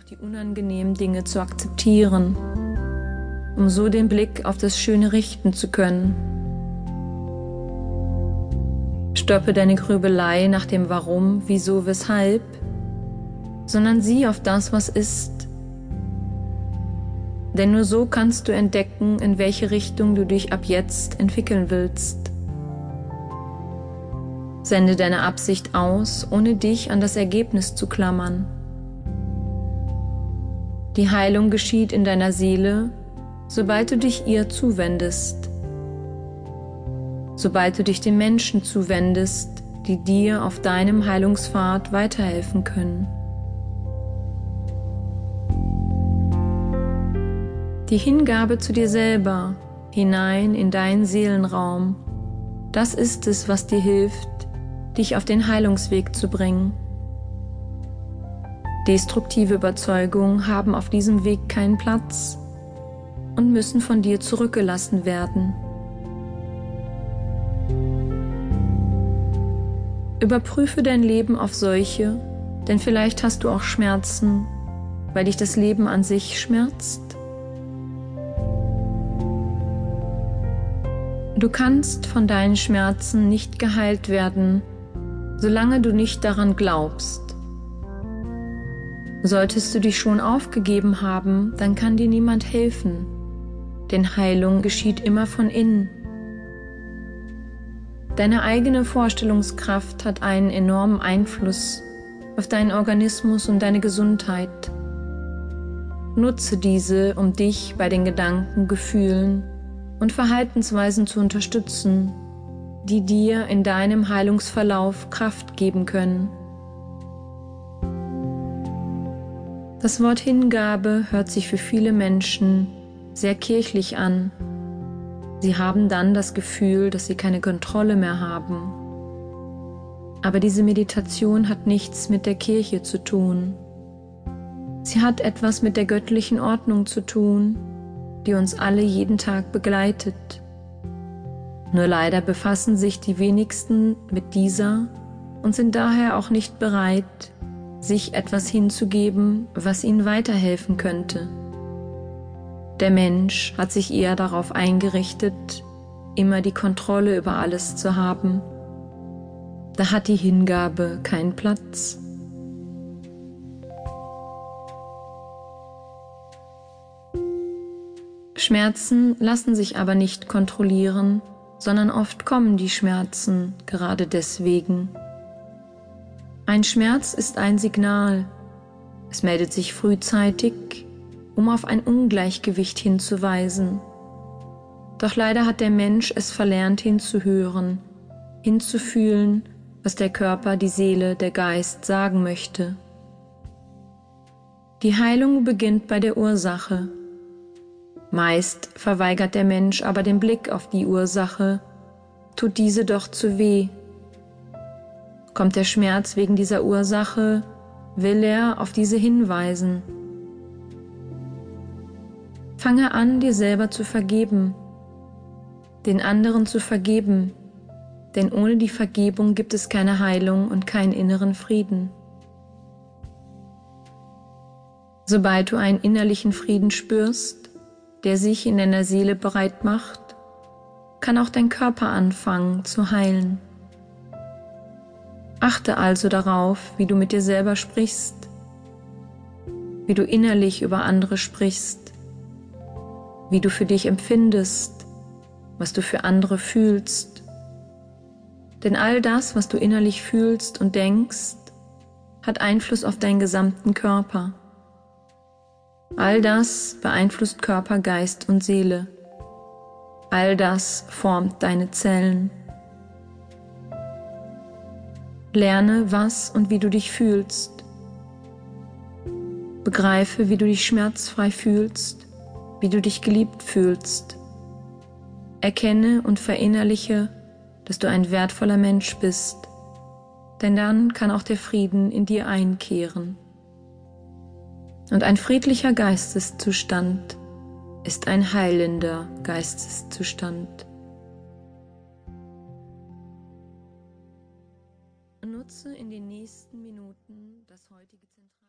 auch die unangenehmen Dinge zu akzeptieren, um so den Blick auf das Schöne richten zu können. Stoppe deine Grübelei nach dem Warum, Wieso, Weshalb, sondern sieh auf das, was ist. Denn nur so kannst du entdecken, in welche Richtung du dich ab jetzt entwickeln willst. Sende deine Absicht aus, ohne dich an das Ergebnis zu klammern. Die Heilung geschieht in deiner Seele, sobald du dich ihr zuwendest, sobald du dich den Menschen zuwendest, die dir auf deinem Heilungspfad weiterhelfen können. Die Hingabe zu dir selber, hinein in deinen Seelenraum, das ist es, was dir hilft, dich auf den Heilungsweg zu bringen. Destruktive Überzeugungen haben auf diesem Weg keinen Platz und müssen von dir zurückgelassen werden. Überprüfe dein Leben auf solche, denn vielleicht hast du auch Schmerzen, weil dich das Leben an sich schmerzt. Du kannst von deinen Schmerzen nicht geheilt werden, solange du nicht daran glaubst. Solltest du dich schon aufgegeben haben, dann kann dir niemand helfen, denn Heilung geschieht immer von innen. Deine eigene Vorstellungskraft hat einen enormen Einfluss auf deinen Organismus und deine Gesundheit. Nutze diese, um dich bei den Gedanken, Gefühlen und Verhaltensweisen zu unterstützen, die dir in deinem Heilungsverlauf Kraft geben können. Das Wort Hingabe hört sich für viele Menschen sehr kirchlich an. Sie haben dann das Gefühl, dass sie keine Kontrolle mehr haben. Aber diese Meditation hat nichts mit der Kirche zu tun. Sie hat etwas mit der göttlichen Ordnung zu tun, die uns alle jeden Tag begleitet. Nur leider befassen sich die wenigsten mit dieser und sind daher auch nicht bereit, sich etwas hinzugeben, was ihnen weiterhelfen könnte. Der Mensch hat sich eher darauf eingerichtet, immer die Kontrolle über alles zu haben. Da hat die Hingabe keinen Platz. Schmerzen lassen sich aber nicht kontrollieren, sondern oft kommen die Schmerzen gerade deswegen. Ein Schmerz ist ein Signal. Es meldet sich frühzeitig, um auf ein Ungleichgewicht hinzuweisen. Doch leider hat der Mensch es verlernt hinzuhören, hinzufühlen, was der Körper, die Seele, der Geist sagen möchte. Die Heilung beginnt bei der Ursache. Meist verweigert der Mensch aber den Blick auf die Ursache, tut diese doch zu weh Kommt der Schmerz wegen dieser Ursache, will er auf diese hinweisen. Fange an, dir selber zu vergeben, den anderen zu vergeben, denn ohne die Vergebung gibt es keine Heilung und keinen inneren Frieden. Sobald du einen innerlichen Frieden spürst, der sich in deiner Seele bereit macht, kann auch dein Körper anfangen zu heilen. Achte also darauf, wie du mit dir selber sprichst, wie du innerlich über andere sprichst, wie du für dich empfindest, was du für andere fühlst. Denn all das, was du innerlich fühlst und denkst, hat Einfluss auf deinen gesamten Körper. All das beeinflusst Körper, Geist und Seele. All das formt deine Zellen. Lerne, was und wie du dich fühlst. Begreife, wie du dich schmerzfrei fühlst, wie du dich geliebt fühlst. Erkenne und verinnerliche, dass du ein wertvoller Mensch bist, denn dann kann auch der Frieden in dir einkehren. Und ein friedlicher Geisteszustand ist ein heilender Geisteszustand. Nutze in den nächsten Minuten das heutige Zentrum.